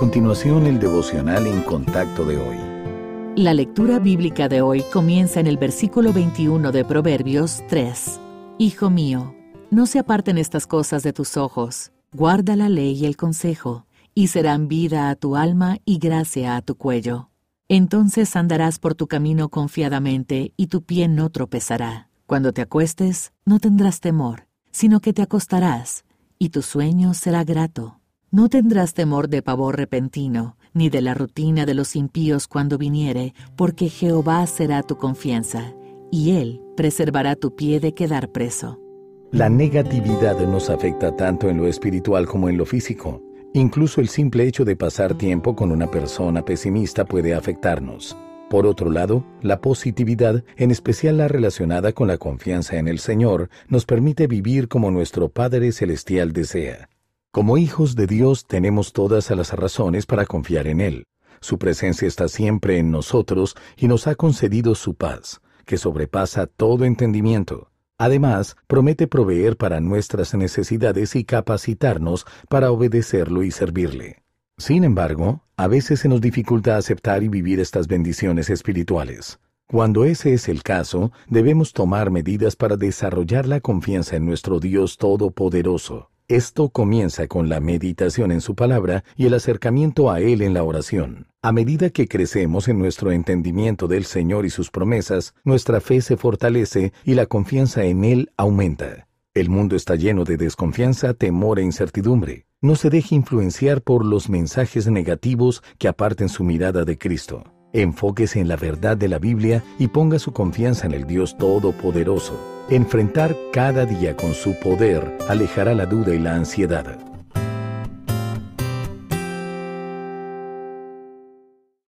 continuación el devocional en contacto de hoy. La lectura bíblica de hoy comienza en el versículo 21 de Proverbios 3. Hijo mío, no se aparten estas cosas de tus ojos, guarda la ley y el consejo, y serán vida a tu alma y gracia a tu cuello. Entonces andarás por tu camino confiadamente y tu pie no tropezará. Cuando te acuestes, no tendrás temor, sino que te acostarás, y tu sueño será grato. No tendrás temor de pavor repentino, ni de la rutina de los impíos cuando viniere, porque Jehová será tu confianza, y Él preservará tu pie de quedar preso. La negatividad nos afecta tanto en lo espiritual como en lo físico. Incluso el simple hecho de pasar tiempo con una persona pesimista puede afectarnos. Por otro lado, la positividad, en especial la relacionada con la confianza en el Señor, nos permite vivir como nuestro Padre Celestial desea. Como hijos de Dios tenemos todas las razones para confiar en Él. Su presencia está siempre en nosotros y nos ha concedido su paz, que sobrepasa todo entendimiento. Además, promete proveer para nuestras necesidades y capacitarnos para obedecerlo y servirle. Sin embargo, a veces se nos dificulta aceptar y vivir estas bendiciones espirituales. Cuando ese es el caso, debemos tomar medidas para desarrollar la confianza en nuestro Dios Todopoderoso. Esto comienza con la meditación en su palabra y el acercamiento a Él en la oración. A medida que crecemos en nuestro entendimiento del Señor y sus promesas, nuestra fe se fortalece y la confianza en Él aumenta. El mundo está lleno de desconfianza, temor e incertidumbre. No se deje influenciar por los mensajes negativos que aparten su mirada de Cristo. Enfóquese en la verdad de la Biblia y ponga su confianza en el Dios Todopoderoso. Enfrentar cada día con su poder alejará la duda y la ansiedad.